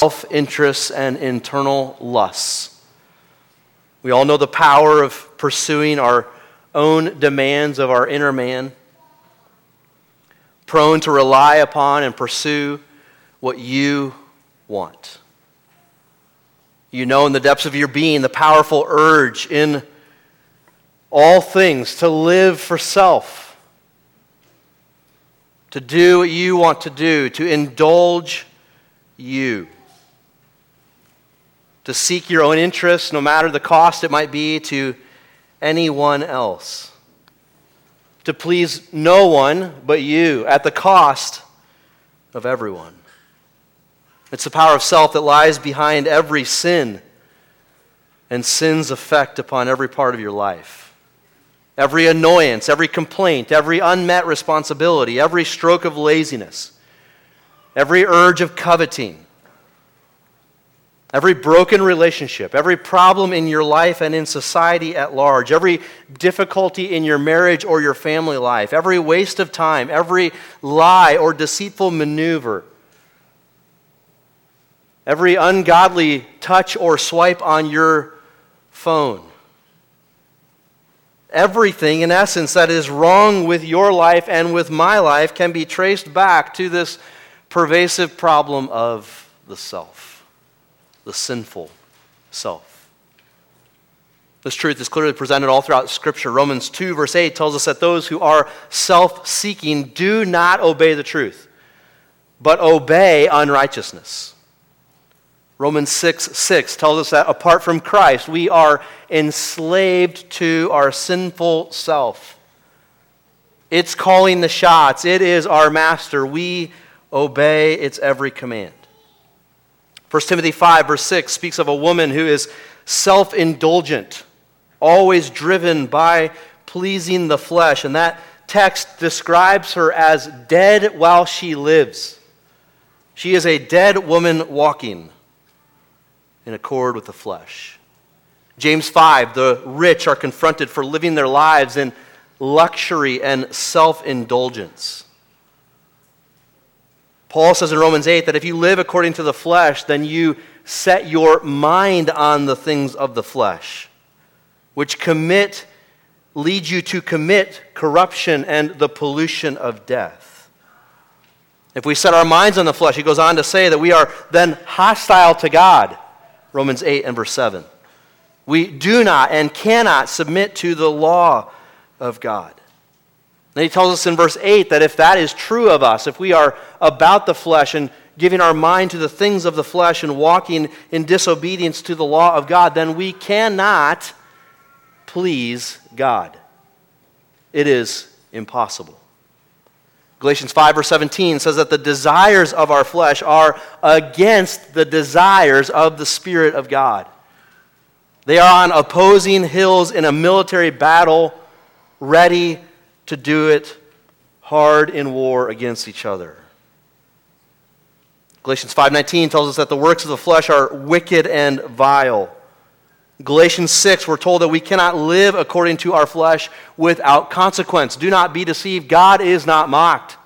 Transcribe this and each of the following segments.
self interests and internal lusts. We all know the power of pursuing our own demands of our inner man, prone to rely upon and pursue what you want. You know in the depths of your being the powerful urge in all things to live for self, to do what you want to do, to indulge you, to seek your own interests, no matter the cost it might be to anyone else, to please no one but you at the cost of everyone. It's the power of self that lies behind every sin and sin's effect upon every part of your life. Every annoyance, every complaint, every unmet responsibility, every stroke of laziness, every urge of coveting, every broken relationship, every problem in your life and in society at large, every difficulty in your marriage or your family life, every waste of time, every lie or deceitful maneuver every ungodly touch or swipe on your phone. Everything, in essence, that is wrong with your life and with my life can be traced back to this pervasive problem of the self, the sinful self. This truth is clearly presented all throughout Scripture. Romans 2, verse 8 tells us that those who are self seeking do not obey the truth, but obey unrighteousness. Romans 6 6 tells us that apart from Christ, we are enslaved to our sinful self. It's calling the shots, it is our master. We obey its every command. 1 Timothy 5, verse 6 speaks of a woman who is self indulgent, always driven by pleasing the flesh. And that text describes her as dead while she lives. She is a dead woman walking in accord with the flesh. James 5 the rich are confronted for living their lives in luxury and self indulgence. Paul says in Romans 8 that if you live according to the flesh, then you set your mind on the things of the flesh, which commit, lead you to commit corruption and the pollution of death. If we set our minds on the flesh, he goes on to say that we are then hostile to God. Romans 8 and verse 7. We do not and cannot submit to the law of God. Then he tells us in verse 8 that if that is true of us, if we are about the flesh and giving our mind to the things of the flesh and walking in disobedience to the law of God, then we cannot please God. It is impossible. Galatians 5, verse 17 says that the desires of our flesh are against the desires of the Spirit of God. They are on opposing hills in a military battle, ready to do it hard in war against each other. Galatians 5:19 tells us that the works of the flesh are wicked and vile. Galatians 6, we're told that we cannot live according to our flesh without consequence. Do not be deceived. God is not mocked.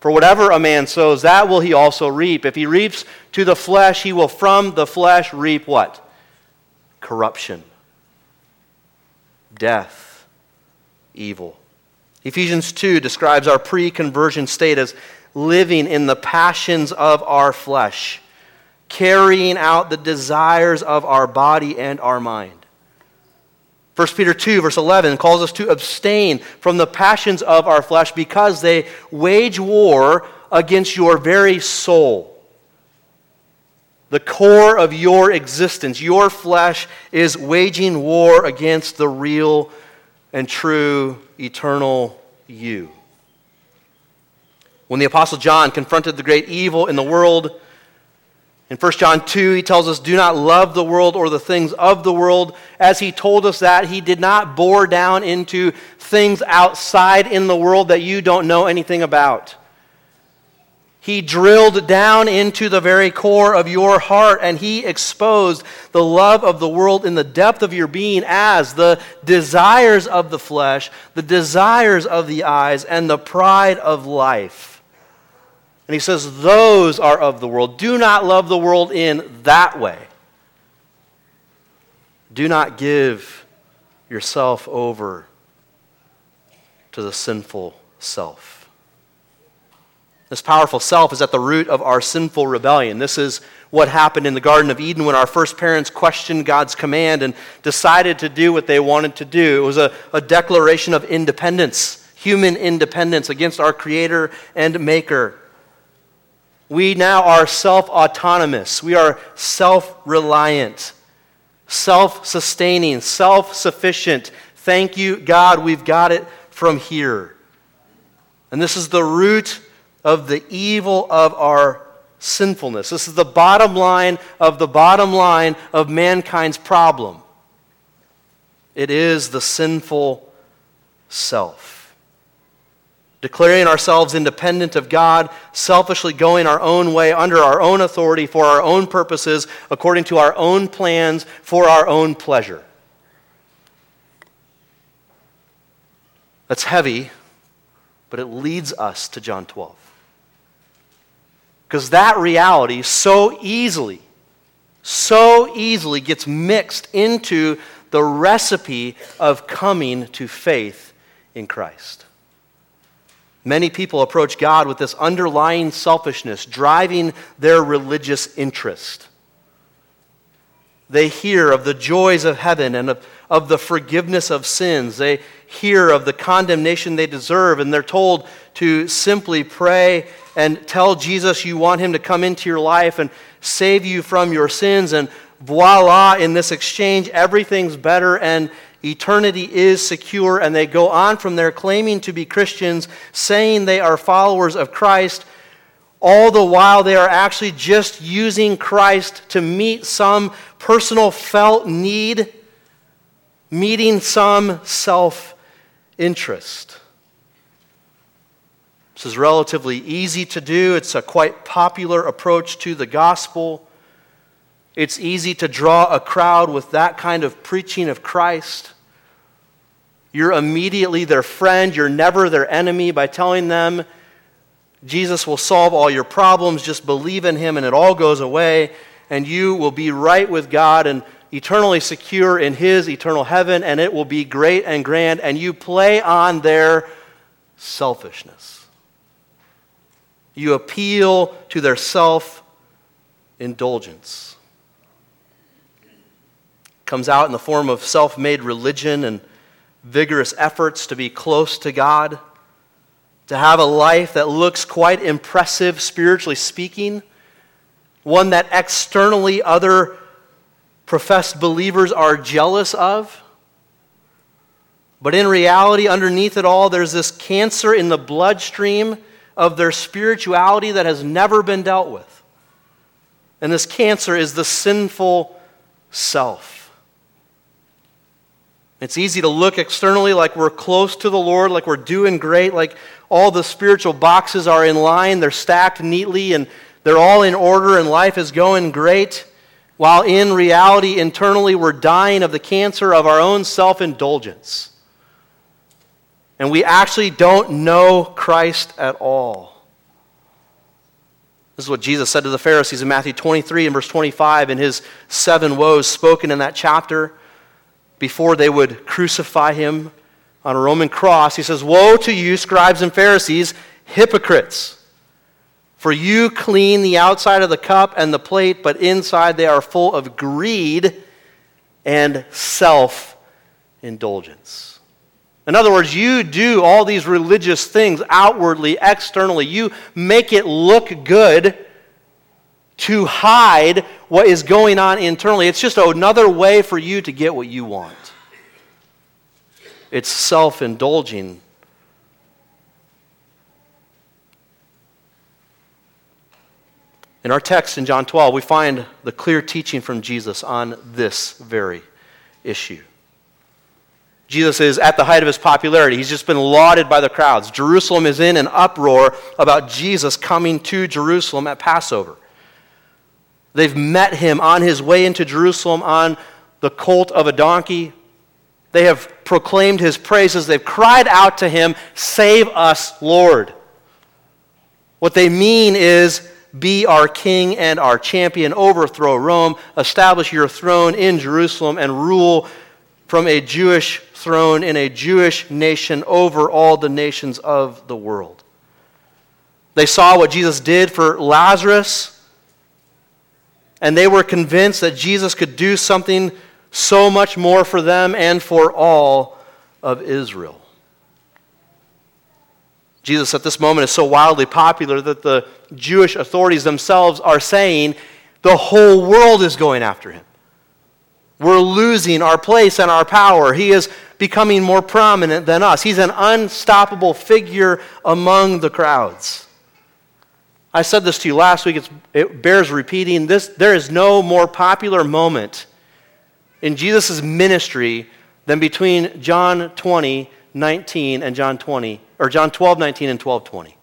For whatever a man sows, that will he also reap. If he reaps to the flesh, he will from the flesh reap what? Corruption, death, evil. Ephesians 2 describes our pre conversion state as living in the passions of our flesh carrying out the desires of our body and our mind. 1 Peter 2, verse 11, calls us to abstain from the passions of our flesh because they wage war against your very soul. The core of your existence, your flesh, is waging war against the real and true eternal you. When the Apostle John confronted the great evil in the world, in 1 John 2, he tells us, Do not love the world or the things of the world. As he told us that, he did not bore down into things outside in the world that you don't know anything about. He drilled down into the very core of your heart and he exposed the love of the world in the depth of your being as the desires of the flesh, the desires of the eyes, and the pride of life. And he says, Those are of the world. Do not love the world in that way. Do not give yourself over to the sinful self. This powerful self is at the root of our sinful rebellion. This is what happened in the Garden of Eden when our first parents questioned God's command and decided to do what they wanted to do. It was a, a declaration of independence, human independence against our Creator and Maker. We now are self autonomous, we are self reliant, self sustaining, self sufficient. Thank you, God, we've got it from here. And this is the root of the evil of our sinfulness. This is the bottom line of the bottom line of mankind's problem. It is the sinful self. Declaring ourselves independent of God, selfishly going our own way under our own authority for our own purposes, according to our own plans for our own pleasure. That's heavy, but it leads us to John 12. Because that reality so easily, so easily gets mixed into the recipe of coming to faith in Christ. Many people approach God with this underlying selfishness driving their religious interest. They hear of the joys of heaven and of, of the forgiveness of sins. They hear of the condemnation they deserve, and they're told to simply pray and tell Jesus you want him to come into your life and save you from your sins. And voila, in this exchange, everything's better and eternity is secure. And they go on from there claiming to be Christians, saying they are followers of Christ. All the while, they are actually just using Christ to meet some personal felt need, meeting some self interest. This is relatively easy to do. It's a quite popular approach to the gospel. It's easy to draw a crowd with that kind of preaching of Christ. You're immediately their friend, you're never their enemy by telling them Jesus will solve all your problems. Just believe in him and it all goes away, and you will be right with God and eternally secure in his eternal heaven, and it will be great and grand, and you play on their selfishness. You appeal to their self indulgence. Comes out in the form of self made religion and vigorous efforts to be close to God, to have a life that looks quite impressive, spiritually speaking, one that externally other professed believers are jealous of. But in reality, underneath it all, there's this cancer in the bloodstream of their spirituality that has never been dealt with. And this cancer is the sinful self. It's easy to look externally like we're close to the Lord, like we're doing great, like all the spiritual boxes are in line, they're stacked neatly, and they're all in order, and life is going great. While in reality, internally, we're dying of the cancer of our own self indulgence and we actually don't know Christ at all. This is what Jesus said to the Pharisees in Matthew 23 and verse 25 in his seven woes spoken in that chapter before they would crucify him on a Roman cross. He says, Woe to you, scribes and Pharisees, hypocrites! For you clean the outside of the cup and the plate, but inside they are full of greed and self indulgence. In other words, you do all these religious things outwardly, externally. You make it look good to hide what is going on internally. It's just another way for you to get what you want. It's self indulging. In our text in John 12, we find the clear teaching from Jesus on this very issue. Jesus is at the height of his popularity. He's just been lauded by the crowds. Jerusalem is in an uproar about Jesus coming to Jerusalem at Passover. They've met him on his way into Jerusalem on the colt of a donkey. They have proclaimed his praises. They've cried out to him, Save us, Lord. What they mean is be our king and our champion, overthrow Rome, establish your throne in Jerusalem, and rule from a Jewish throne in a Jewish nation over all the nations of the world. They saw what Jesus did for Lazarus, and they were convinced that Jesus could do something so much more for them and for all of Israel. Jesus at this moment is so wildly popular that the Jewish authorities themselves are saying the whole world is going after him. We're losing our place and our power. He is becoming more prominent than us. He's an unstoppable figure among the crowds. I said this to you last week, it bears repeating. This, there is no more popular moment in Jesus' ministry than between John 20, 19 and John 20, or John 12, 19 and 12, 20.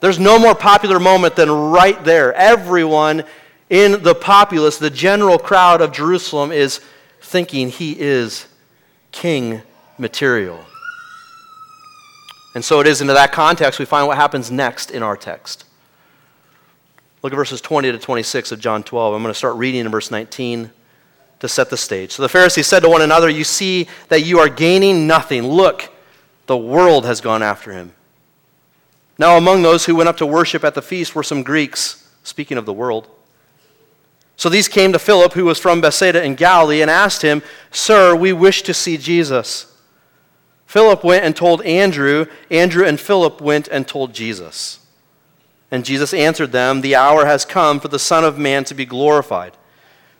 There's no more popular moment than right there. Everyone in the populace, the general crowd of Jerusalem, is thinking he is king material. And so it is into that context we find what happens next in our text. Look at verses 20 to 26 of John 12. I'm going to start reading in verse 19 to set the stage. So the Pharisees said to one another, You see that you are gaining nothing. Look, the world has gone after him. Now, among those who went up to worship at the feast were some Greeks, speaking of the world. So these came to Philip, who was from Bethsaida in Galilee, and asked him, Sir, we wish to see Jesus. Philip went and told Andrew. Andrew and Philip went and told Jesus. And Jesus answered them, The hour has come for the Son of Man to be glorified.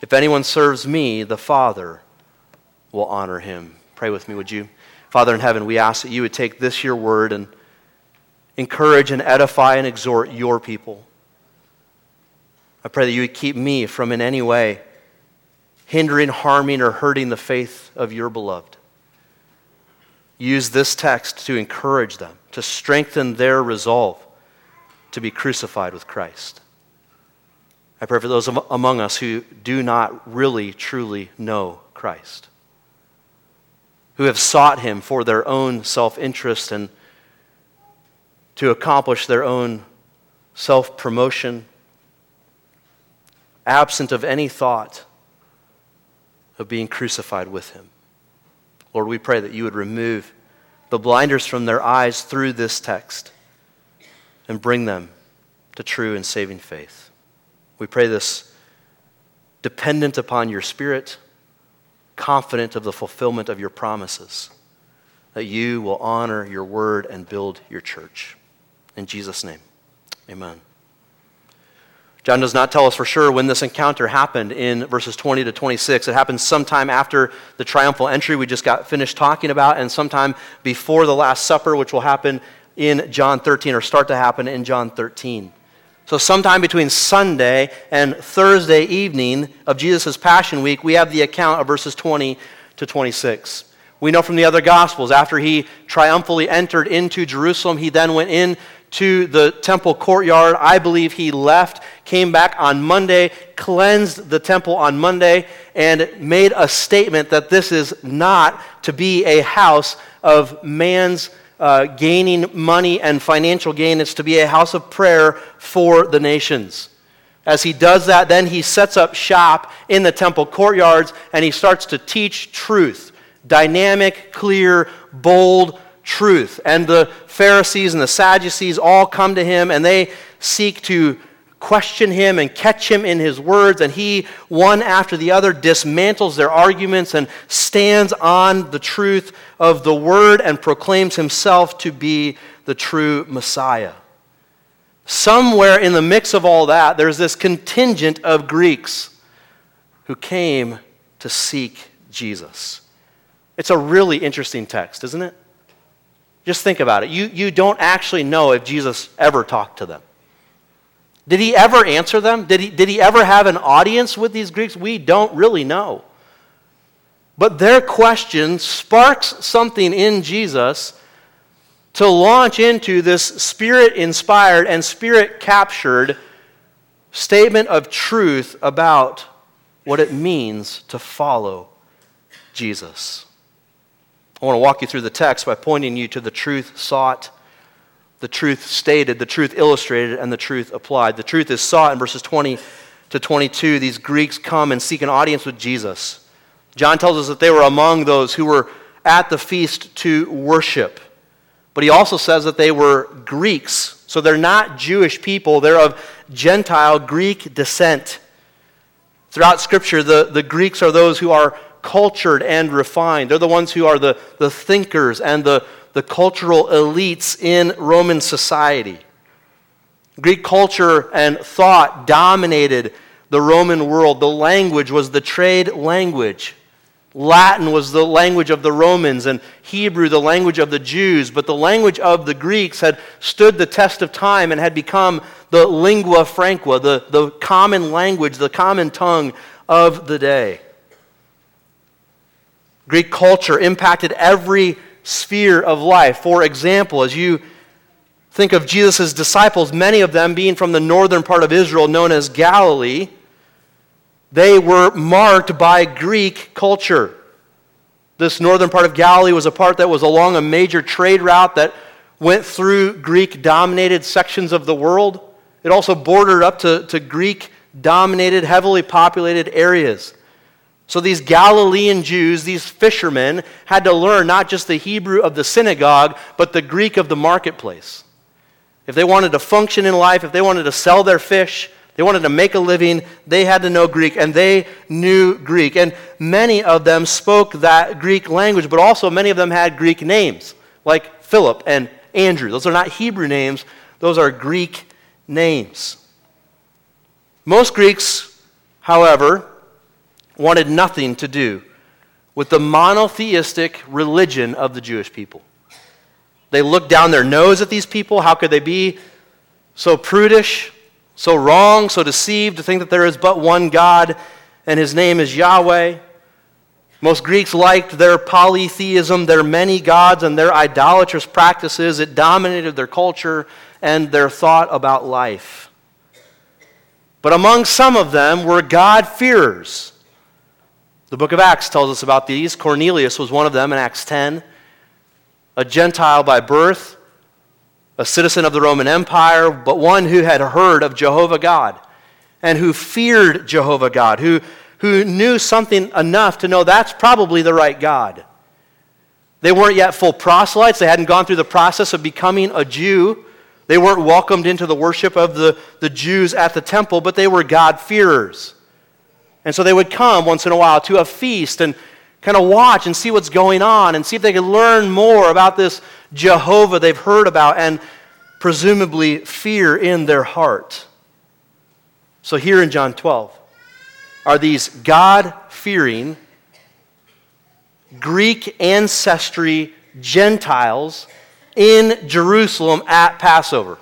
If anyone serves me, the Father will honor him. Pray with me, would you? Father in heaven, we ask that you would take this, your word, and encourage and edify and exhort your people. I pray that you would keep me from in any way hindering, harming, or hurting the faith of your beloved. Use this text to encourage them, to strengthen their resolve to be crucified with Christ. I pray for those among us who do not really, truly know Christ, who have sought Him for their own self interest and to accomplish their own self promotion, absent of any thought of being crucified with Him. Lord, we pray that you would remove the blinders from their eyes through this text and bring them to true and saving faith. We pray this dependent upon your Spirit, confident of the fulfillment of your promises, that you will honor your word and build your church. In Jesus' name, amen. John does not tell us for sure when this encounter happened in verses 20 to 26. It happened sometime after the triumphal entry we just got finished talking about, and sometime before the Last Supper, which will happen in John 13 or start to happen in John 13. So, sometime between Sunday and Thursday evening of Jesus' Passion Week, we have the account of verses 20 to 26. We know from the other Gospels, after he triumphantly entered into Jerusalem, he then went in to the temple courtyard. I believe he left, came back on Monday, cleansed the temple on Monday, and made a statement that this is not to be a house of man's uh, gaining money and financial gain. It's to be a house of prayer for the nations. As he does that, then he sets up shop in the temple courtyards and he starts to teach truth dynamic, clear, bold truth. And the Pharisees and the Sadducees all come to him and they seek to question him and catch him in his words, and he, one after the other, dismantles their arguments and stands on the truth of the word and proclaims himself to be the true Messiah. Somewhere in the mix of all that, there's this contingent of Greeks who came to seek Jesus. It's a really interesting text, isn't it? Just think about it. You, you don't actually know if Jesus ever talked to them. Did he ever answer them? Did he, did he ever have an audience with these Greeks? We don't really know. But their question sparks something in Jesus to launch into this spirit inspired and spirit captured statement of truth about what it means to follow Jesus. I want to walk you through the text by pointing you to the truth sought, the truth stated, the truth illustrated, and the truth applied. The truth is sought in verses 20 to 22. These Greeks come and seek an audience with Jesus. John tells us that they were among those who were at the feast to worship. But he also says that they were Greeks. So they're not Jewish people, they're of Gentile Greek descent. Throughout Scripture, the, the Greeks are those who are cultured and refined. They're the ones who are the, the thinkers and the, the cultural elites in Roman society. Greek culture and thought dominated the Roman world. The language was the trade language. Latin was the language of the Romans and Hebrew the language of the Jews, but the language of the Greeks had stood the test of time and had become the lingua franca, the, the common language, the common tongue of the day. Greek culture impacted every sphere of life. For example, as you think of Jesus' disciples, many of them being from the northern part of Israel known as Galilee, they were marked by Greek culture. This northern part of Galilee was a part that was along a major trade route that went through Greek dominated sections of the world. It also bordered up to, to Greek dominated, heavily populated areas. So these Galilean Jews, these fishermen, had to learn not just the Hebrew of the synagogue, but the Greek of the marketplace. If they wanted to function in life, if they wanted to sell their fish, they wanted to make a living, they had to know Greek, and they knew Greek. And many of them spoke that Greek language, but also many of them had Greek names, like Philip and Andrew. Those are not Hebrew names, those are Greek names. Most Greeks, however, wanted nothing to do with the monotheistic religion of the Jewish people. They looked down their nose at these people. How could they be so prudish, so wrong, so deceived to think that there is but one God and his name is Yahweh? Most Greeks liked their polytheism, their many gods, and their idolatrous practices. It dominated their culture and their thought about life. But among some of them were God-fearers the book of Acts tells us about these. Cornelius was one of them in Acts 10, a Gentile by birth, a citizen of the Roman Empire, but one who had heard of Jehovah God and who feared Jehovah God, who, who knew something enough to know that's probably the right God. They weren't yet full proselytes, they hadn't gone through the process of becoming a Jew. They weren't welcomed into the worship of the, the Jews at the temple, but they were God-fearers. And so they would come once in a while to a feast and kind of watch and see what's going on and see if they could learn more about this Jehovah they've heard about and presumably fear in their heart. So here in John 12 are these God fearing, Greek ancestry Gentiles in Jerusalem at Passover.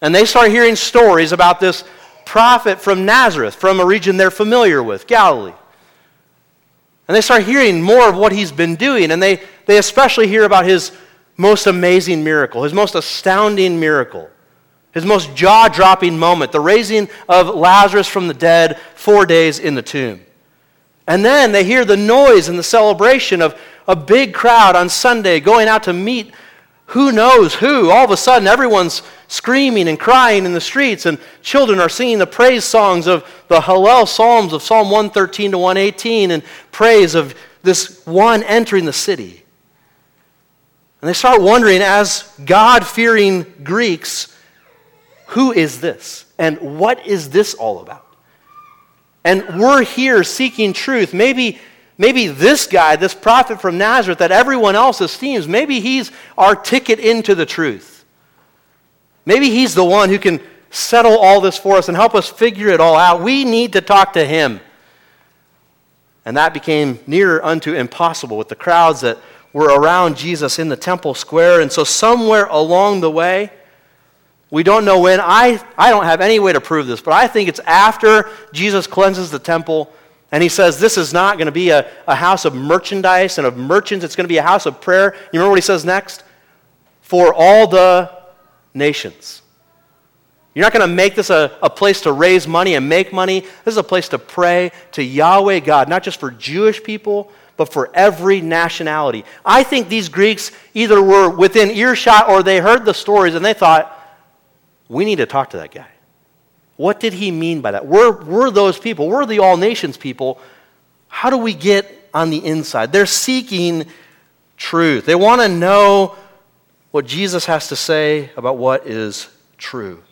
And they start hearing stories about this prophet from Nazareth, from a region they're familiar with, Galilee. And they start hearing more of what he's been doing, and they, they especially hear about his most amazing miracle, his most astounding miracle, his most jaw dropping moment, the raising of Lazarus from the dead four days in the tomb. And then they hear the noise and the celebration of a big crowd on Sunday going out to meet who knows who. All of a sudden, everyone's screaming and crying in the streets, and children are singing the praise songs of the Hallel Psalms of Psalm 113 to 118 and praise of this one entering the city. And they start wondering, as God fearing Greeks, who is this? And what is this all about? And we're here seeking truth. Maybe maybe this guy, this prophet from Nazareth that everyone else esteems, maybe he's our ticket into the truth. Maybe he's the one who can settle all this for us and help us figure it all out. We need to talk to him. And that became near unto impossible with the crowds that were around Jesus in the temple square. And so, somewhere along the way, We don't know when. I, I don't have any way to prove this, but I think it's after Jesus cleanses the temple and he says this is not going to be a, a house of merchandise and of merchants. It's going to be a house of prayer. You remember what he says next? For all the nations. You're not going to make this a, a place to raise money and make money. This is a place to pray to Yahweh God, not just for Jewish people, but for every nationality. I think these Greeks either were within earshot or they heard the stories and they thought, we need to talk to that guy. What did he mean by that? We're, we're those people, we're the all nations people. How do we get on the inside? They're seeking truth. They want to know what Jesus has to say about what is true.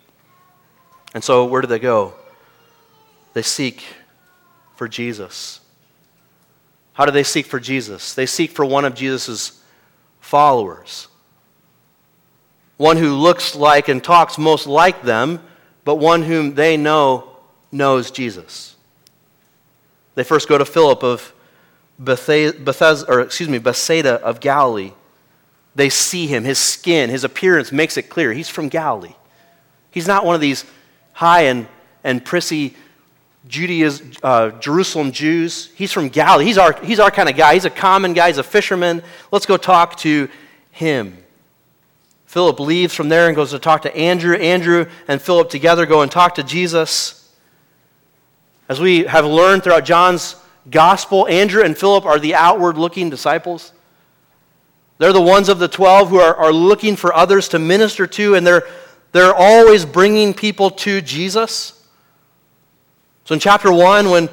And so, where do they go? They seek for Jesus. How do they seek for Jesus? They seek for one of Jesus' followers. One who looks like and talks most like them, but one whom they know knows Jesus. They first go to Philip of Bethesda, or excuse me, Bethsaida of Galilee. They see him, his skin, his appearance makes it clear he's from Galilee. He's not one of these high and, and prissy Judaism, uh, Jerusalem Jews. He's from Galilee. He's our, he's our kind of guy. He's a common guy. He's a fisherman. Let's go talk to him. Philip leaves from there and goes to talk to Andrew. Andrew and Philip together go and talk to Jesus. As we have learned throughout John's gospel, Andrew and Philip are the outward looking disciples. They're the ones of the 12 who are, are looking for others to minister to, and they're, they're always bringing people to Jesus. So in chapter 1, when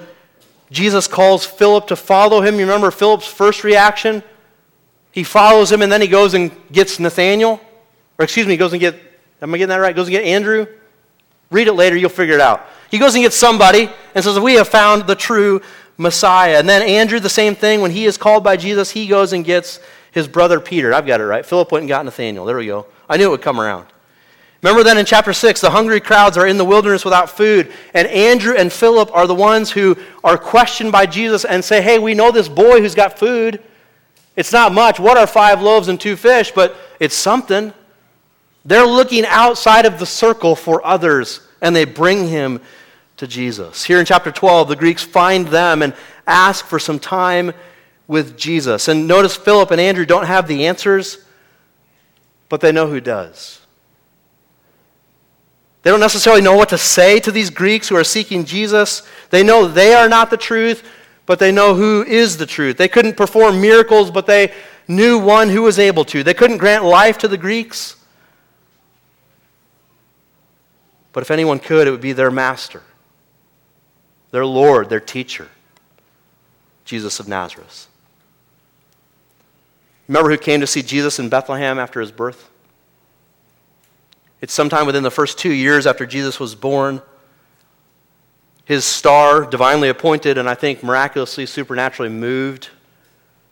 Jesus calls Philip to follow him, you remember Philip's first reaction? He follows him and then he goes and gets Nathaniel. Or excuse me, he goes and get, am I getting that right? Goes and get Andrew? Read it later, you'll figure it out. He goes and gets somebody and says, We have found the true Messiah. And then Andrew, the same thing, when he is called by Jesus, he goes and gets his brother Peter. I've got it right. Philip went and got Nathaniel. There we go. I knew it would come around. Remember then in chapter 6, the hungry crowds are in the wilderness without food, and Andrew and Philip are the ones who are questioned by Jesus and say, Hey, we know this boy who's got food. It's not much. What are five loaves and two fish? But it's something. They're looking outside of the circle for others, and they bring him to Jesus. Here in chapter 12, the Greeks find them and ask for some time with Jesus. And notice Philip and Andrew don't have the answers, but they know who does. They don't necessarily know what to say to these Greeks who are seeking Jesus. They know they are not the truth, but they know who is the truth. They couldn't perform miracles, but they knew one who was able to. They couldn't grant life to the Greeks, but if anyone could, it would be their master, their Lord, their teacher, Jesus of Nazareth. Remember who came to see Jesus in Bethlehem after his birth? It's sometime within the first two years after Jesus was born. His star, divinely appointed and I think miraculously, supernaturally moved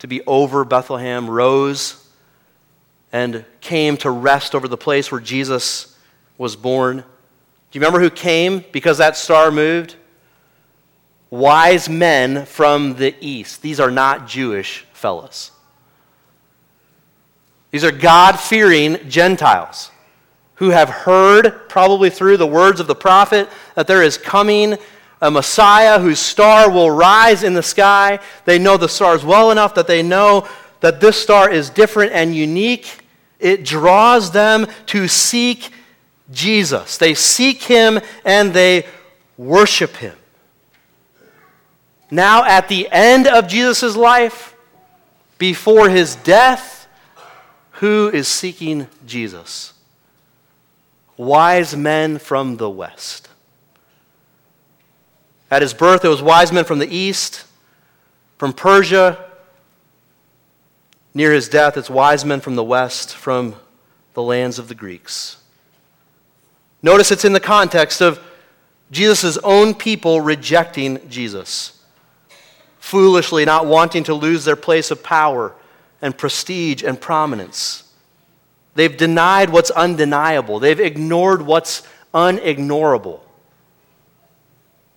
to be over Bethlehem, rose and came to rest over the place where Jesus was born. Do you remember who came because that star moved? Wise men from the east. These are not Jewish fellows. These are God fearing Gentiles who have heard, probably through the words of the prophet, that there is coming a Messiah whose star will rise in the sky. They know the stars well enough that they know that this star is different and unique. It draws them to seek Jesus. They seek him and they worship him. Now, at the end of Jesus' life, before his death, who is seeking Jesus? wise men from the west. At his birth, it was wise men from the east, from Persia. Near his death, it's wise men from the west, from the lands of the Greeks. Notice it's in the context of Jesus' own people rejecting Jesus, foolishly not wanting to lose their place of power and prestige and prominence. They've denied what's undeniable. They've ignored what's unignorable.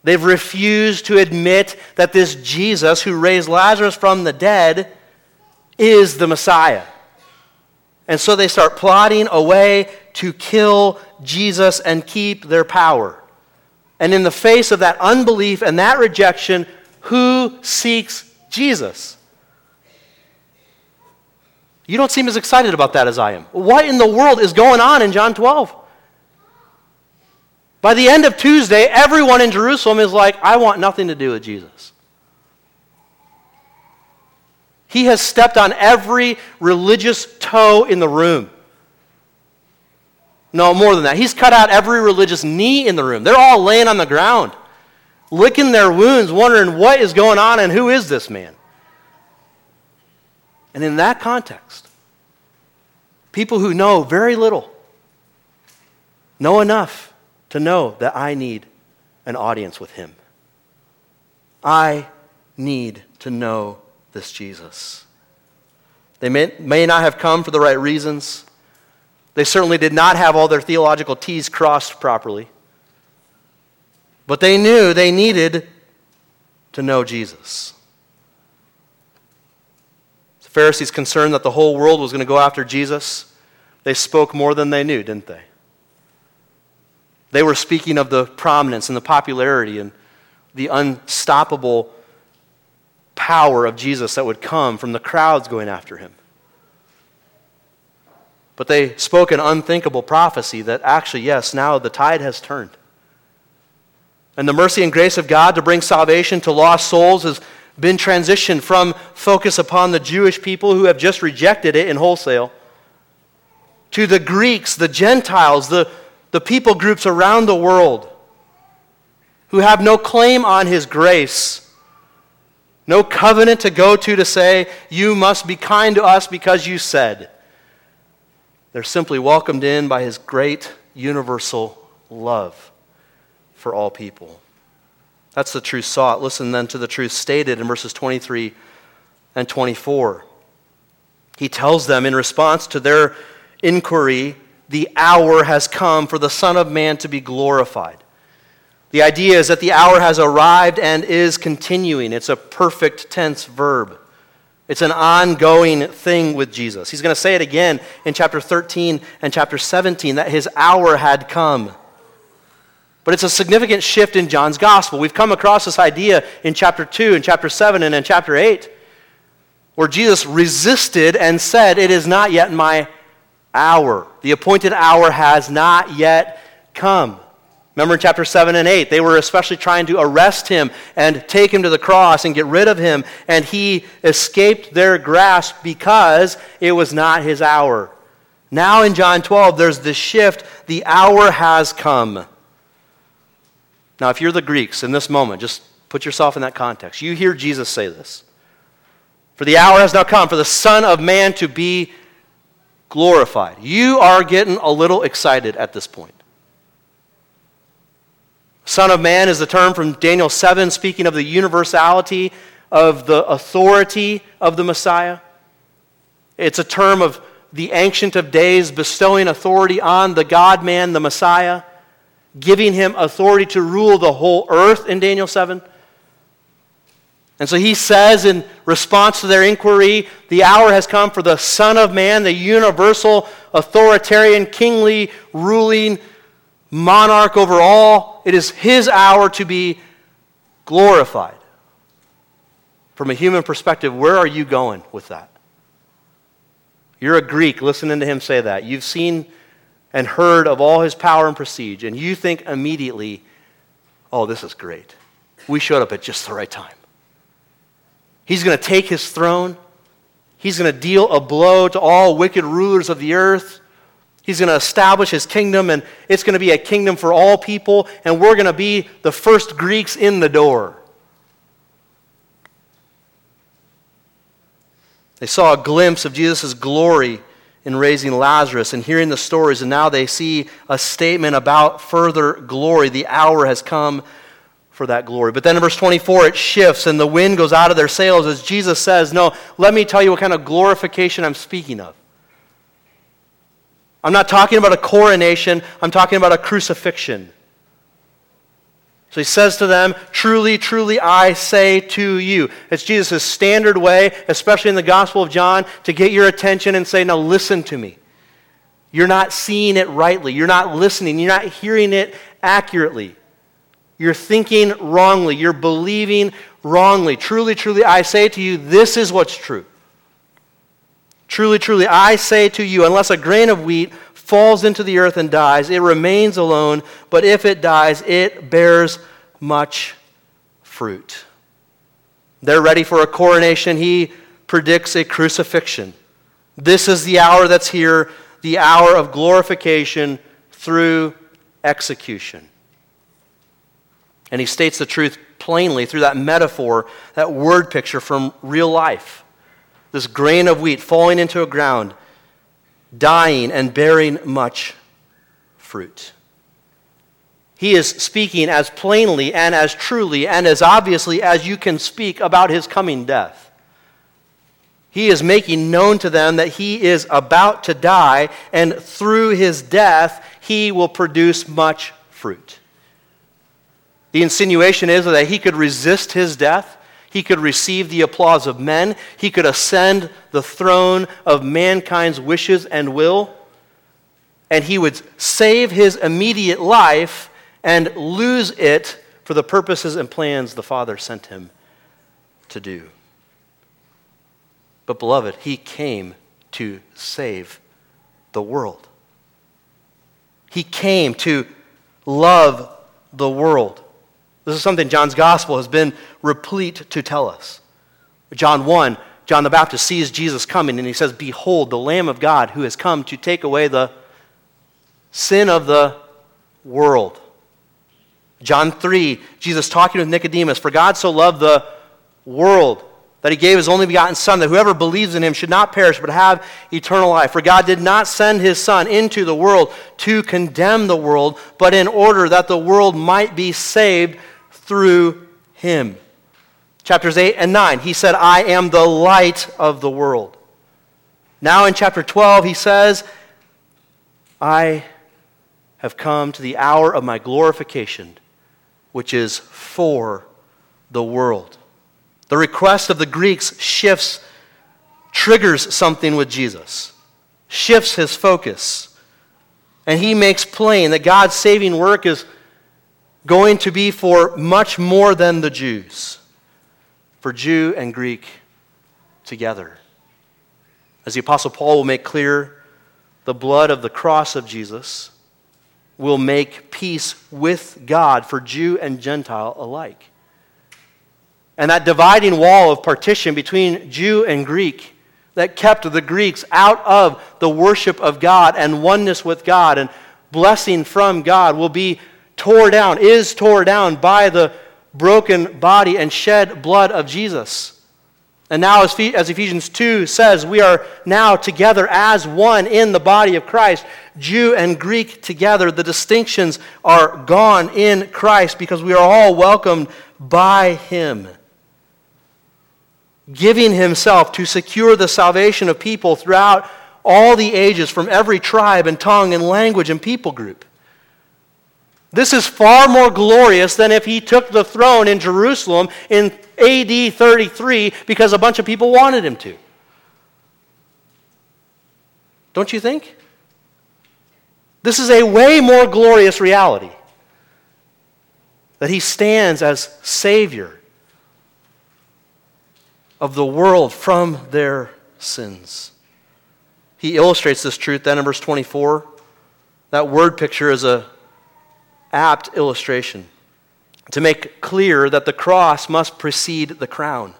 They've refused to admit that this Jesus who raised Lazarus from the dead is the Messiah. And so they start plotting a way to kill Jesus and keep their power. And in the face of that unbelief and that rejection, who seeks Jesus? You don't seem as excited about that as I am. What in the world is going on in John 12? By the end of Tuesday, everyone in Jerusalem is like, I want nothing to do with Jesus. He has stepped on every religious toe in the room. No, more than that. He's cut out every religious knee in the room. They're all laying on the ground, licking their wounds, wondering what is going on and who is this man. And in that context, people who know very little know enough to know that I need an audience with him. I need to know this Jesus. They may, may not have come for the right reasons. They certainly did not have all their theological T's crossed properly. But they knew they needed to know Jesus. The Pharisees concerned that the whole world was going to go after Jesus. They spoke more than they knew, didn't they? They were speaking of the prominence and the popularity and the unstoppable power of Jesus that would come from the crowds going after him. But they spoke an unthinkable prophecy that actually, yes, now the tide has turned. And the mercy and grace of God to bring salvation to lost souls has been transitioned from focus upon the Jewish people who have just rejected it in wholesale to the Greeks, the Gentiles, the the people groups around the world who have no claim on His grace, no covenant to go to to say, You must be kind to us because you said. They're simply welcomed in by His great universal love for all people. That's the truth sought. Listen then to the truth stated in verses 23 and 24. He tells them in response to their inquiry the hour has come for the Son of Man to be glorified. The idea is that the hour has arrived and is continuing. It's a perfect tense verb. It's an ongoing thing with Jesus. He's going to say it again in chapter 13 and chapter 17 that his hour had come. But it's a significant shift in John's gospel. We've come across this idea in chapter 2 and chapter 7 and in chapter 8 where Jesus resisted and said, It is not yet my hour. The appointed hour has not yet come. Remember in chapter 7 and 8, they were especially trying to arrest him and take him to the cross and get rid of him, and he escaped their grasp because it was not his hour. Now in John 12, there's this shift. The hour has come. Now, if you're the Greeks in this moment, just put yourself in that context. You hear Jesus say this For the hour has now come for the Son of Man to be glorified. You are getting a little excited at this point. Son of Man is the term from Daniel 7, speaking of the universality of the authority of the Messiah. It's a term of the Ancient of Days bestowing authority on the God man, the Messiah, giving him authority to rule the whole earth in Daniel 7. And so he says in response to their inquiry, the hour has come for the Son of Man, the universal, authoritarian, kingly, ruling monarch over all. It is his hour to be glorified. From a human perspective, where are you going with that? You're a Greek listening to him say that. You've seen and heard of all his power and prestige, and you think immediately, oh, this is great. We showed up at just the right time. He's going to take his throne. He's going to deal a blow to all wicked rulers of the earth. He's going to establish his kingdom, and it's going to be a kingdom for all people, and we're going to be the first Greeks in the door. They saw a glimpse of Jesus' glory in raising Lazarus and hearing the stories, and now they see a statement about further glory. The hour has come for that glory. But then in verse 24, it shifts and the wind goes out of their sails as Jesus says, No, let me tell you what kind of glorification I'm speaking of. I'm not talking about a coronation, I'm talking about a crucifixion. So he says to them, Truly, truly, I say to you. It's Jesus' standard way, especially in the Gospel of John, to get your attention and say, Now listen to me. You're not seeing it rightly. You're not listening. You're not hearing it accurately. You're thinking wrongly. You're believing wrongly. Truly, truly, I say to you, this is what's true. Truly, truly, I say to you, unless a grain of wheat falls into the earth and dies, it remains alone, but if it dies, it bears much fruit. They're ready for a coronation. He predicts a crucifixion. This is the hour that's here, the hour of glorification through execution. And he states the truth plainly through that metaphor, that word picture from real life. This grain of wheat falling into a ground dying and bearing much fruit. He is speaking as plainly and as truly and as obviously as you can speak about his coming death. He is making known to them that he is about to die, and through his death, he will produce much fruit. The insinuation is that he could resist his death, he could receive the applause of men. He could ascend the throne of mankind's wishes and will. And he would save his immediate life and lose it for the purposes and plans the Father sent him to do. But, beloved, he came to save the world. He came to love the world. This is something John's gospel has been replete to tell us. John 1, John the Baptist sees Jesus coming and he says, Behold, the Lamb of God who has come to take away the sin of the world. John 3, Jesus talking with Nicodemus, For God so loved the world that he gave his only begotten Son, that whoever believes in him should not perish but have eternal life. For God did not send his Son into the world to condemn the world, but in order that the world might be saved through him. Chapters 8 and 9, he said, I am the light of the world. Now in chapter 12, he says, I have come to the hour of my glorification, which is for the world. The request of the Greeks shifts, triggers something with Jesus, shifts his focus. And he makes plain that God's saving work is going to be for much more than the Jews, for Jew and Greek together. As the Apostle Paul will make clear, the blood of the cross of Jesus will make peace with God for Jew and Gentile alike. And that dividing wall of partition between Jew and Greek that kept the Greeks out of the worship of God and oneness with God and blessing from God will be tore down, is tore down by the broken body and shed blood of Jesus. And now, as, Ephesians 2 says, we are now together as one in the body of Christ, Jew and Greek together. The distinctions are gone in Christ because we are all welcomed by Him. Giving Himself to secure the salvation of people throughout all the ages from every tribe and tongue and language and people group. This is far more glorious than if he took the throne in Jerusalem in AD 33 because a bunch of people wanted him to. Don't you think? This is a way more glorious reality that he stands as Savior of the world from their sins. He illustrates this truth then in verse 24. That word picture is a apt illustration to make clear that the cross must precede the crown.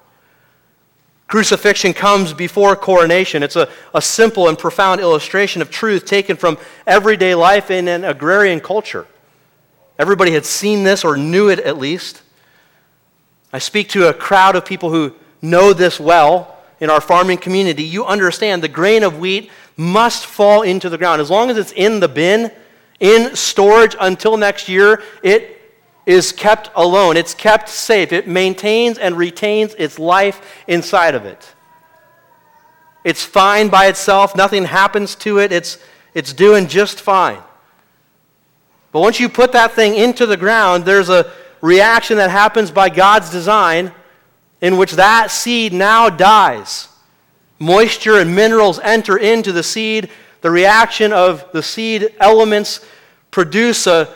Crucifixion comes before coronation. It's a, a simple and profound illustration of truth taken from everyday life in an agrarian culture. Everybody had seen this or knew it at least. I speak to a crowd of people who know this well in our farming community. You understand the grain of wheat must fall into the ground. As long as it's in the bin, in storage until next year. It is kept alone, it's kept safe. It maintains and retains its life inside of it. It's fine by itself, nothing happens to it, it's, it's doing just fine. But once you put that thing into the ground, there's a reaction that happens by God's design in which that seed now dies. Moisture and minerals enter into the seed. The reaction of the seed elements produce a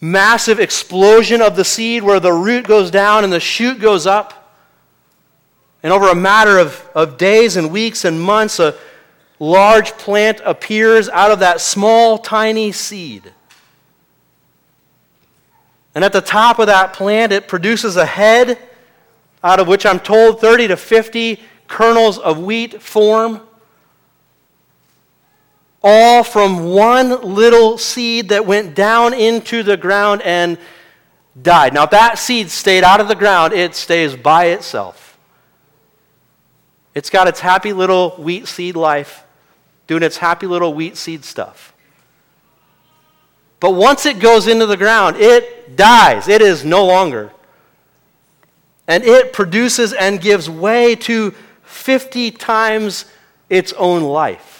massive explosion of the seed where the root goes down and the shoot goes up. And over a matter of, of days and weeks and months, a large plant appears out of that small, tiny seed. And at the top of that plant, it produces a head out of which I'm told 30 to 50 kernels of wheat form. All from one little seed that went down into the ground and died. Now, if that seed stayed out of the ground, it stays by itself. It's got its happy little wheat seed life, doing its happy little wheat seed stuff. But once it goes into the ground, it dies. It is no longer. And it produces and gives way to 50 times its own life.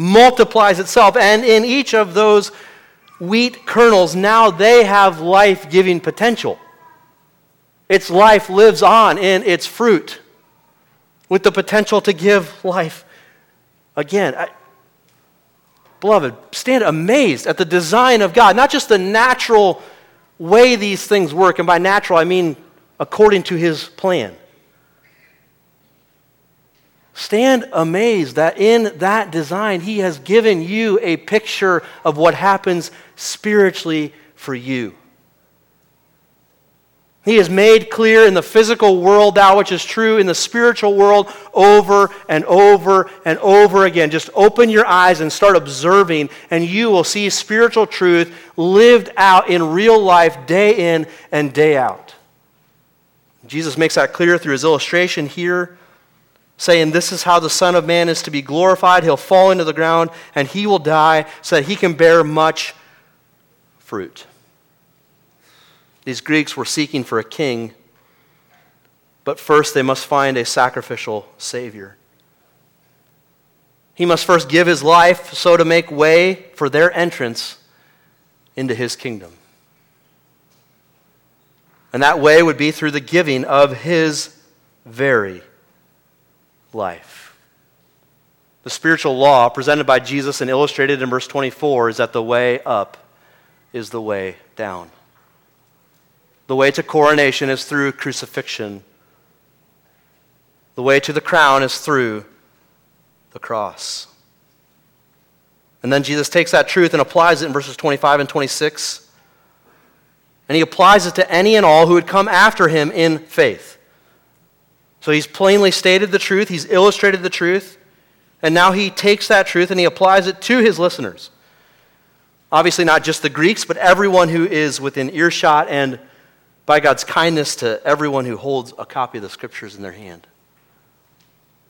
Multiplies itself. And in each of those wheat kernels, now they have life giving potential. Its life lives on in its fruit with the potential to give life again. I, beloved, stand amazed at the design of God, not just the natural way these things work, and by natural I mean according to his plan. Stand amazed that in that design, He has given you a picture of what happens spiritually for you. He has made clear in the physical world that which is true in the spiritual world over and over and over again. Just open your eyes and start observing, and you will see spiritual truth lived out in real life day in and day out. Jesus makes that clear through his illustration here saying, This is how the Son of Man is to be glorified. He'll fall into the ground and he will die so that he can bear much fruit. These Greeks were seeking for a king, but first they must find a sacrificial Savior. He must first give his life so to make way for their entrance into his kingdom. And that way would be through the giving of his very life. The spiritual law presented by Jesus and illustrated in verse 24 is that the way up is the way down. The way to coronation is through crucifixion. The way to the crown is through the cross. And then Jesus takes that truth and applies it in verses 25 and 26. And he applies it to any and all who would come after him in faith. So he's plainly stated the truth, he's illustrated the truth, and now he takes that truth and he applies it to his listeners. Obviously, not just the Greeks, but everyone who is within earshot, and by God's kindness to everyone who holds a copy of the scriptures in their hand.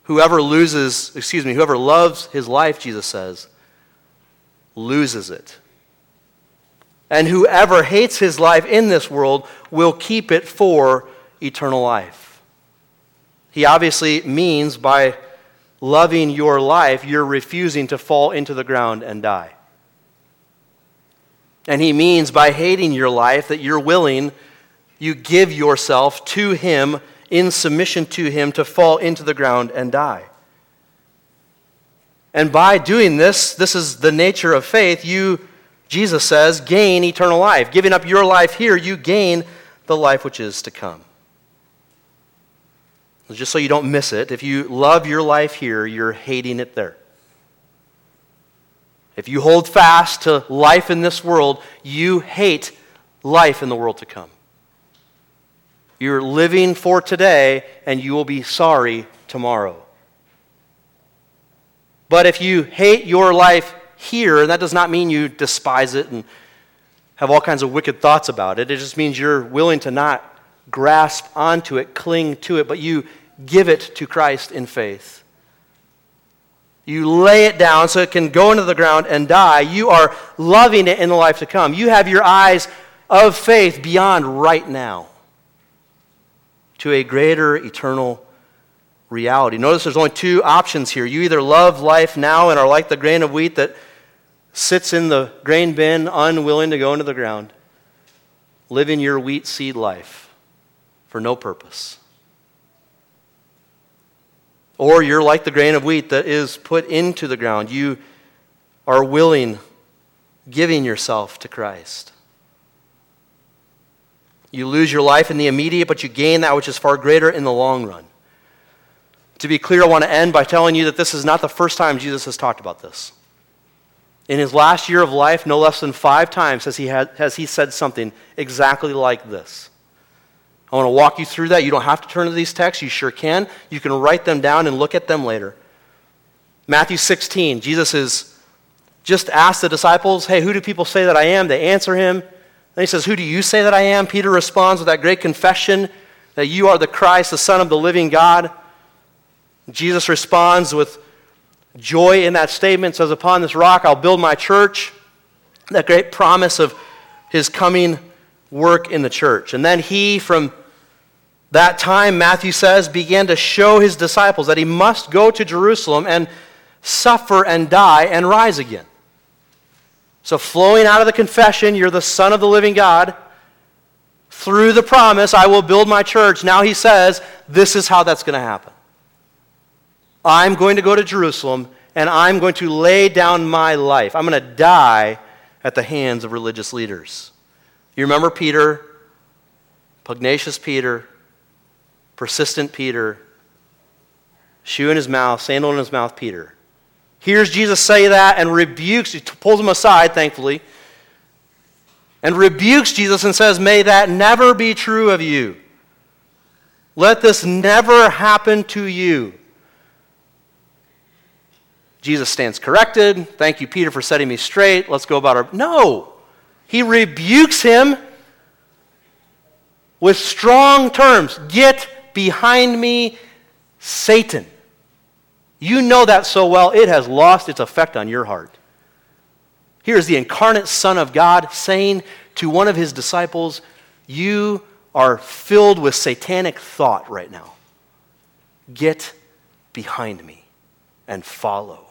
Whoever loses, excuse me, whoever loves his life, Jesus says, loses it. And whoever hates his life in this world will keep it for eternal life. He obviously means by loving your life, you're refusing to fall into the ground and die. And he means by hating your life that you're willing, you give yourself to him in submission to him to fall into the ground and die. And by doing this, this is the nature of faith, you, Jesus says, gain eternal life. Giving up your life here, you gain the life which is to come. Just so you don't miss it, if you love your life here, you're hating it there. If you hold fast to life in this world, you hate life in the world to come. You're living for today, and you will be sorry tomorrow. But if you hate your life here, and that does not mean you despise it and have all kinds of wicked thoughts about it, it just means you're willing to not grasp onto it, cling to it, but you give it to Christ in faith. You lay it down so it can go into the ground and die. You are loving it in the life to come. You have your eyes of faith beyond right now to a greater eternal reality. Notice there's only two options here. You either love life now and are like the grain of wheat that sits in the grain bin, unwilling to go into the ground, living your wheat seed life for no purpose. Or you're like the grain of wheat that is put into the ground. You are willing, giving yourself to Christ. You lose your life in the immediate, but you gain that which is far greater in the long run. To be clear, I want to end by telling you that this is not the first time Jesus has talked about this. In his last year of life, no less than five times has he, had, has he said something exactly like this. I want to walk you through that. You don't have to turn to these texts. You sure can. You can write them down and look at them later. Matthew 16, Jesus is just asked the disciples, Hey, who do people say that I am? They answer him. Then he says, Who do you say that I am? Peter responds with that great confession that you are the Christ, the Son of the living God. Jesus responds with joy in that statement, says, Upon this rock I'll build my church. That great promise of his coming work in the church. And then he, from that time, Matthew says, began to show his disciples that he must go to Jerusalem and suffer and die and rise again. So, flowing out of the confession, you're the Son of the living God, through the promise, I will build my church. Now he says, this is how that's going to happen. I'm going to go to Jerusalem and I'm going to lay down my life. I'm going to die at the hands of religious leaders. You remember Peter, pugnacious Peter, persistent Peter, shoe in his mouth, sandal in his mouth, Peter. Hears Jesus say that and rebukes, he pulls him aside, thankfully, and rebukes Jesus and says, May that never be true of you. Let this never happen to you. Jesus stands corrected. Thank you, Peter, for setting me straight. Let's go about our. No! He rebukes him with strong terms Get behind me, Satan. You know that so well, it has lost its effect on your heart. Here is the incarnate Son of God saying to one of his disciples, You are filled with satanic thought right now. Get behind me and follow.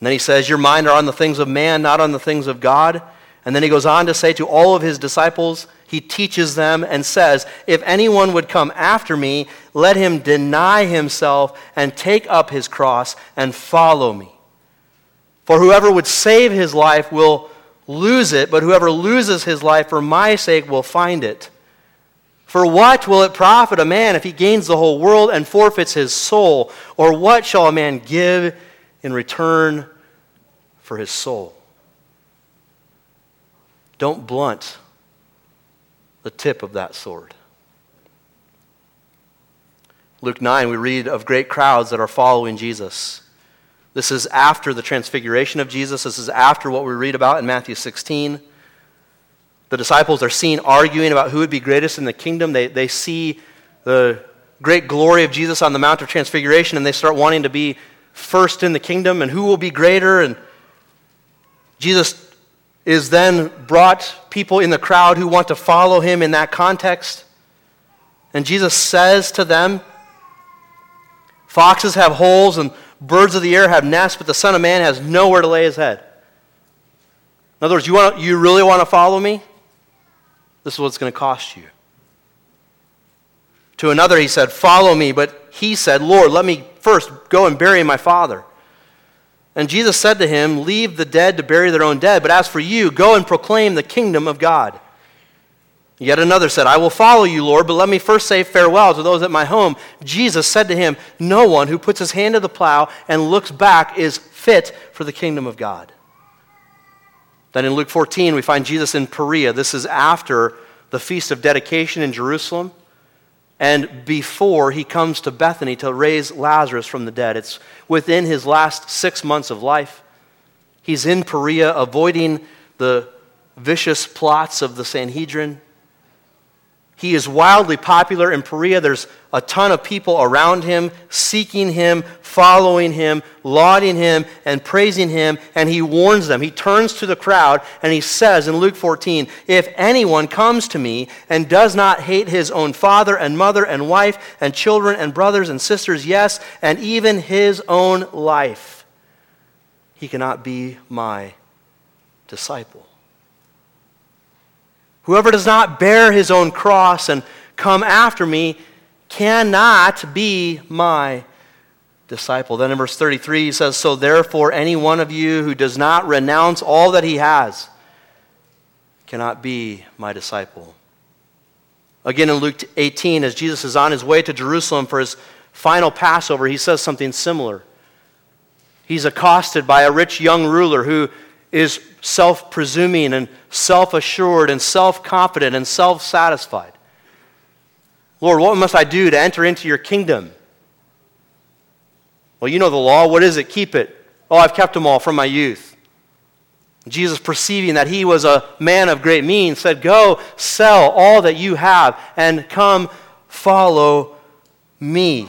And then he says, Your mind are on the things of man, not on the things of God. And then he goes on to say to all of his disciples, he teaches them and says, If anyone would come after me, let him deny himself and take up his cross and follow me. For whoever would save his life will lose it, but whoever loses his life for my sake will find it. For what will it profit a man if he gains the whole world and forfeits his soul? Or what shall a man give in return for his soul? Don't blunt the tip of that sword. Luke 9, we read of great crowds that are following Jesus. This is after the transfiguration of Jesus. This is after what we read about in Matthew 16. The disciples are seen arguing about who would be greatest in the kingdom. They, they see the great glory of Jesus on the Mount of Transfiguration and they start wanting to be first in the kingdom and who will be greater. And Jesus is then brought people in the crowd who want to follow him in that context. And Jesus says to them, Foxes have holes and birds of the air have nests, but the Son of Man has nowhere to lay his head. In other words, you, want you really want to follow me? This is what it's going to cost you. To another, he said, Follow me. But he said, Lord, let me first go and bury my father. And Jesus said to him, Leave the dead to bury their own dead, but as for you, go and proclaim the kingdom of God. Yet another said, I will follow you, Lord, but let me first say farewell to those at my home. Jesus said to him, No one who puts his hand to the plow and looks back is fit for the kingdom of God. Then in Luke 14, we find Jesus in Perea. This is after the feast of dedication in Jerusalem and before he comes to Bethany to raise Lazarus from the dead. It's within his last six months of life. He's in Perea, avoiding the vicious plots of the Sanhedrin. He is wildly popular in Perea. There's a ton of people around him, seeking him, following him, lauding him, and praising him. And he warns them. He turns to the crowd and he says in Luke 14 If anyone comes to me and does not hate his own father and mother and wife and children and brothers and sisters, yes, and even his own life, he cannot be my disciple. Whoever does not bear his own cross and come after me cannot be my disciple. Then in verse 33, he says, So therefore, any one of you who does not renounce all that he has cannot be my disciple. Again, in Luke 18, as Jesus is on his way to Jerusalem for his final Passover, he says something similar. He's accosted by a rich young ruler who is self presuming and self assured and self confident and self satisfied. Lord, what must I do to enter into your kingdom? Well, you know the law. What is it? Keep it. Oh, I've kept them all from my youth. Jesus, perceiving that he was a man of great means, said, Go sell all that you have and come follow me.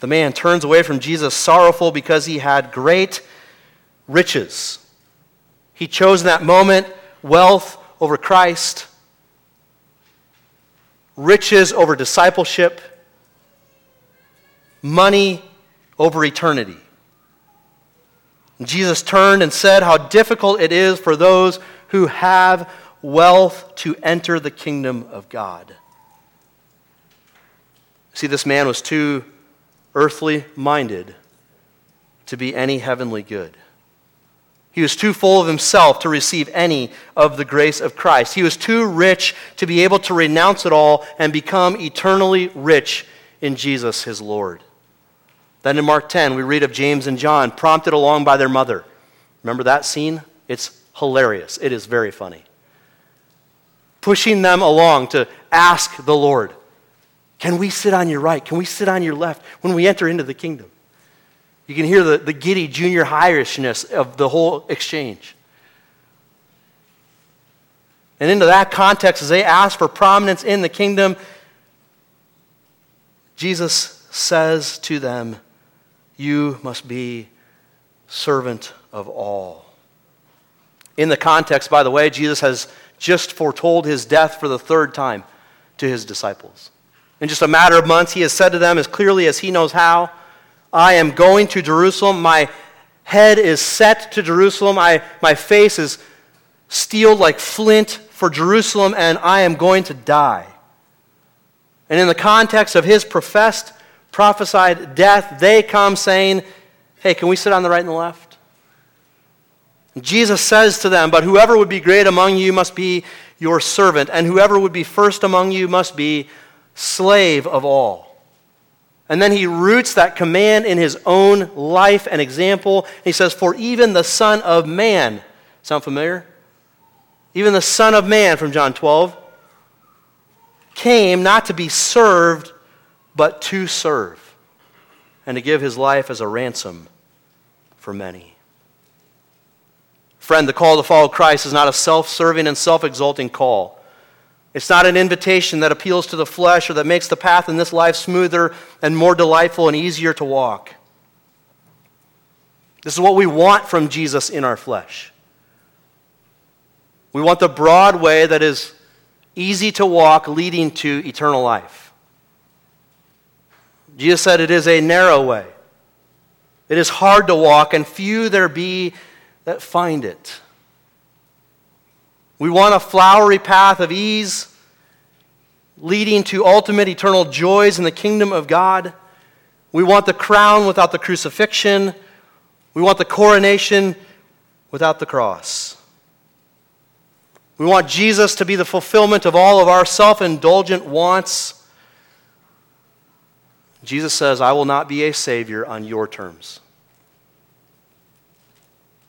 The man turns away from Jesus sorrowful because he had great riches. He chose in that moment wealth over Christ, riches over discipleship, money over eternity. Jesus turned and said how difficult it is for those who have wealth to enter the kingdom of God. See, this man was too earthly minded to be any heavenly good. He was too full of himself to receive any of the grace of Christ. He was too rich to be able to renounce it all and become eternally rich in Jesus, his Lord. Then in Mark 10, we read of James and John prompted along by their mother. Remember that scene? It's hilarious. It is very funny. Pushing them along to ask the Lord, Can we sit on your right? Can we sit on your left when we enter into the kingdom? You can hear the, the giddy junior highishness of the whole exchange. And into that context, as they ask for prominence in the kingdom, Jesus says to them, you must be servant of all. In the context, by the way, Jesus has just foretold his death for the third time to his disciples. In just a matter of months, he has said to them as clearly as he knows how I am going to Jerusalem. My head is set to Jerusalem. I, my face is steeled like flint for Jerusalem, and I am going to die. And in the context of his professed prophesied death, they come saying, Hey, can we sit on the right and the left? Jesus says to them, But whoever would be great among you must be your servant, and whoever would be first among you must be slave of all. And then he roots that command in his own life and example. He says, For even the Son of Man, sound familiar? Even the Son of Man from John 12 came not to be served, but to serve and to give his life as a ransom for many. Friend, the call to follow Christ is not a self serving and self exalting call. It's not an invitation that appeals to the flesh or that makes the path in this life smoother and more delightful and easier to walk. This is what we want from Jesus in our flesh. We want the broad way that is easy to walk, leading to eternal life. Jesus said it is a narrow way. It is hard to walk, and few there be that find it. We want a flowery path of ease leading to ultimate eternal joys in the kingdom of God. We want the crown without the crucifixion. We want the coronation without the cross. We want Jesus to be the fulfillment of all of our self indulgent wants Jesus says, I will not be a Savior on your terms.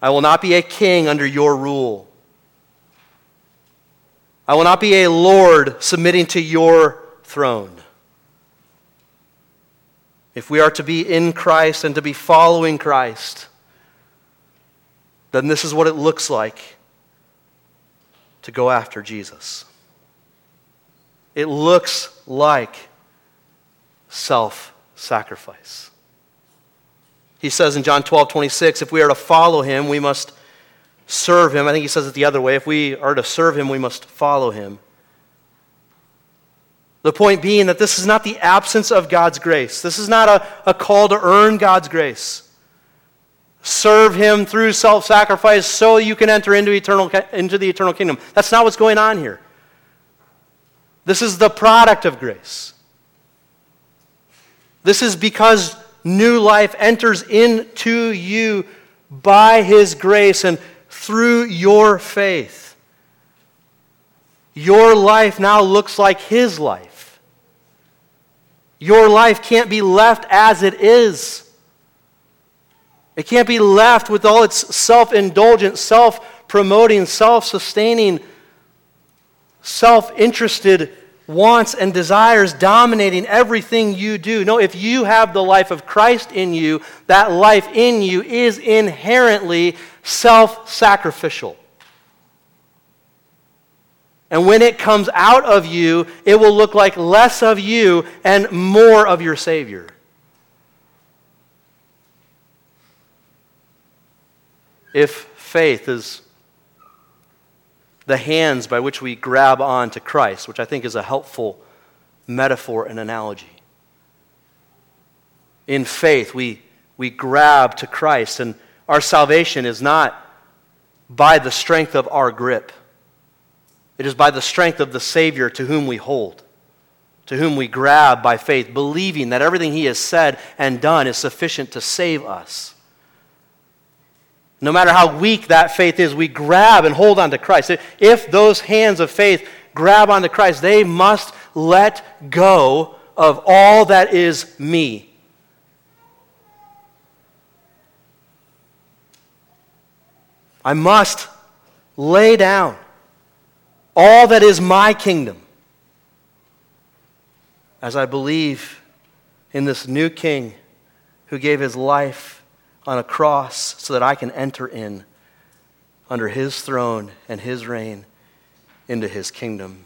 I will not be a king under your rule. I will not be a Lord submitting to your throne. If we are to be in Christ and to be following Christ, then this is what it looks like to go after Jesus. It looks like self sacrifice. He says in John 12, 26, if we are to follow him, we must serve him. I think he says it the other way. If we are to serve him, we must follow him. The point being that this is not the absence of God's grace. This is not a, a call to earn God's grace. serve him through self-sacrifice so you can enter into, eternal, into the eternal kingdom. That's not what's going on here. This is the product of grace. This is because new life enters into you by his grace and through your faith. Your life now looks like his life. Your life can't be left as it is. It can't be left with all its self indulgent, self promoting, self sustaining, self interested wants and desires dominating everything you do. No, if you have the life of Christ in you, that life in you is inherently self sacrificial. And when it comes out of you, it will look like less of you and more of your Savior. If faith is the hands by which we grab on to Christ, which I think is a helpful metaphor and analogy. In faith, we, we grab to Christ, and our salvation is not by the strength of our grip, it is by the strength of the Savior to whom we hold, to whom we grab by faith, believing that everything He has said and done is sufficient to save us. No matter how weak that faith is, we grab and hold on to Christ. If those hands of faith grab onto Christ, they must let go of all that is me. I must lay down all that is my kingdom as I believe in this new king who gave his life on a cross so that I can enter in under his throne and his reign into his kingdom.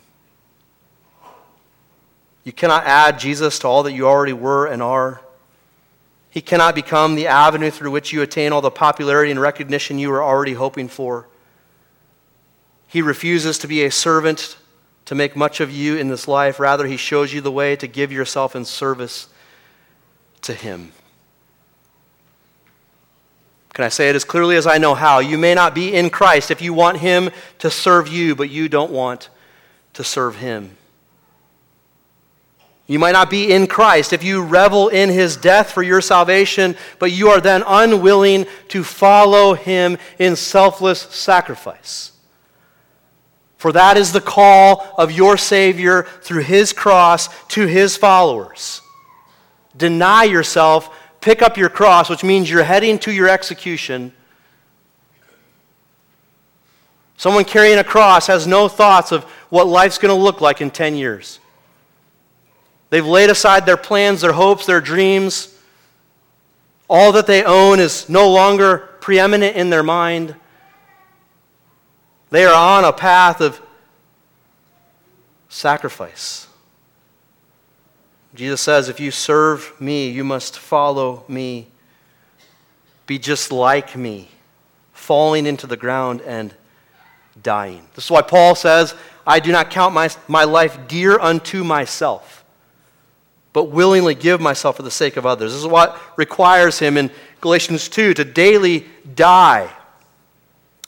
You cannot add Jesus to all that you already were and are. He cannot become the avenue through which you attain all the popularity and recognition you were already hoping for. He refuses to be a servant to make much of you in this life. Rather, he shows you the way to give yourself in service to him. Can I say it as clearly as I know how? You may not be in Christ if you want Him to serve you, but you don't want to serve Him. You might not be in Christ if you revel in His death for your salvation, but you are then unwilling to follow Him in selfless sacrifice. For that is the call of your Savior through His cross to His followers. Deny yourself pick up your cross, which means you're heading to your execution. Someone carrying a cross has no thoughts of what life's going to look like in 10 years. They've laid aside their plans, their hopes, their dreams. All that they own is no longer preeminent in their mind. They are on a path of sacrifice. Jesus says, If you serve me, you must follow me. Be just like me, falling into the ground and dying. This is why Paul says, I do not count my, my life dear unto myself, but willingly give myself for the sake of others. This is what requires him in Galatians 2 to daily die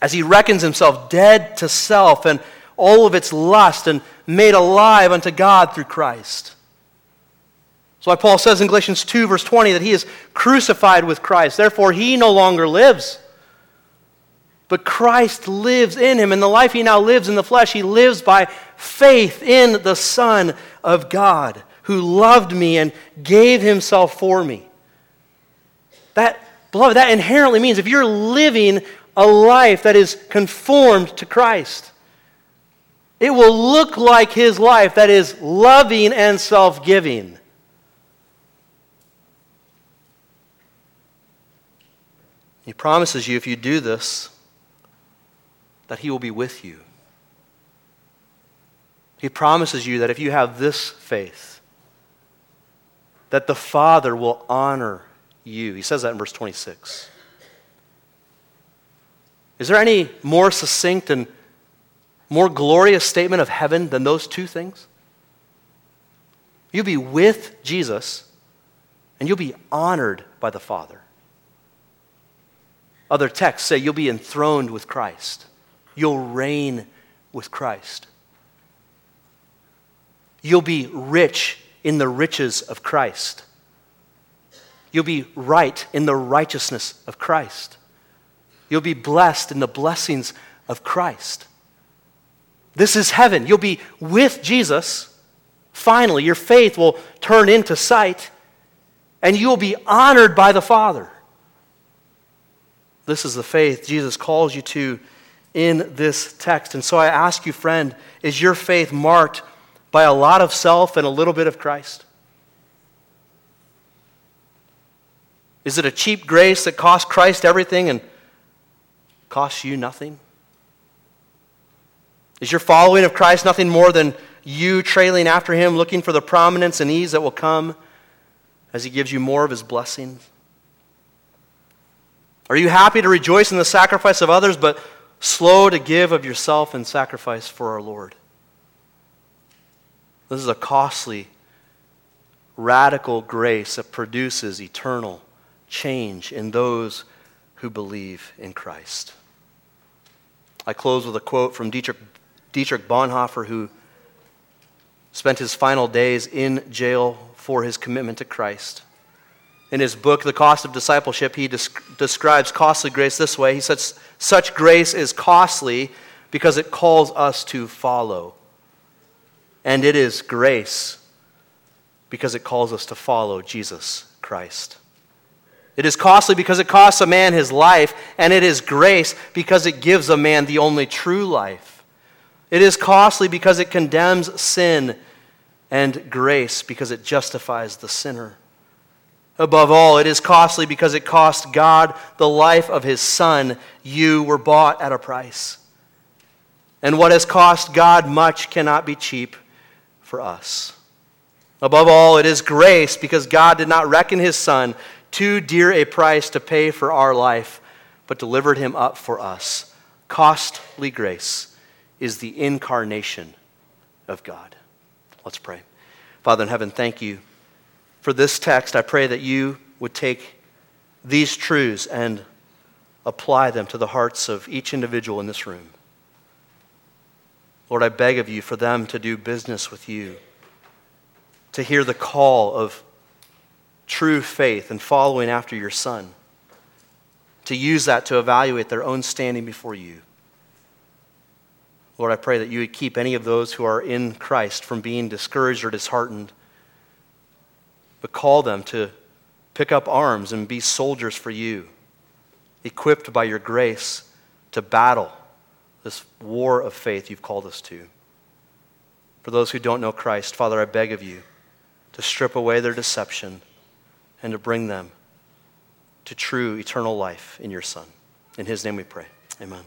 as he reckons himself dead to self and all of its lust and made alive unto God through Christ. That's why Paul says in Galatians 2, verse 20, that he is crucified with Christ. Therefore, he no longer lives. But Christ lives in him. And the life he now lives in the flesh, he lives by faith in the Son of God who loved me and gave himself for me. That, beloved, that inherently means if you're living a life that is conformed to Christ, it will look like his life that is loving and self giving. He promises you if you do this, that He will be with you. He promises you that if you have this faith, that the Father will honor you. He says that in verse 26. Is there any more succinct and more glorious statement of heaven than those two things? You'll be with Jesus, and you'll be honored by the Father. Other texts say you'll be enthroned with Christ, you'll reign with Christ. You'll be rich in the riches of Christ. You'll be right in the righteousness of Christ. You'll be blessed in the blessings of Christ. This is heaven. You'll be with Jesus. Finally, your faith will turn into sight, and you will be honored by the Father. This is the faith Jesus calls you to in this text. And so I ask you, friend, is your faith marked by a lot of self and a little bit of Christ? Is it a cheap grace that costs Christ everything and costs you nothing? Is your following of Christ nothing more than you trailing after him, looking for the prominence and ease that will come as he gives you more of his blessings? Are you happy to rejoice in the sacrifice of others, but slow to give of yourself in sacrifice for our Lord? This is a costly, radical grace that produces eternal change in those who believe in Christ. I close with a quote from Dietrich, Dietrich Bonhoeffer, who spent his final days in jail for his commitment to Christ. In his book, The Cost of Discipleship, he describes costly grace this way. He says, Such grace is costly because it calls us to follow. And it is grace because it calls us to follow Jesus Christ. It is costly because it costs a man his life, and it is grace because it gives a man the only true life. It is costly because it condemns sin, and grace because it justifies the sinner. Above all, it is costly because it cost God the life of his Son. You were bought at a price. And what has cost God much cannot be cheap for us. Above all, it is grace because God did not reckon his Son too dear a price to pay for our life, but delivered him up for us. Costly grace is the incarnation of God. Let's pray. Father in heaven, thank you for this text, I pray that you would take these truths and apply them to the hearts of each individual in this room. Lord, I beg of you for them to do business with you, to hear the call of true faith and following after your Son, to use that to evaluate their own standing before you. Lord, I pray that you would keep any of those who are in Christ from being discouraged or disheartened but call them to pick up arms and be soldiers for you, equipped by your grace to battle this war of faith you've called us to. For those who don't know Christ, Father, I beg of you to strip away their deception and to bring them to true eternal life in your Son. In his name we pray. Amen.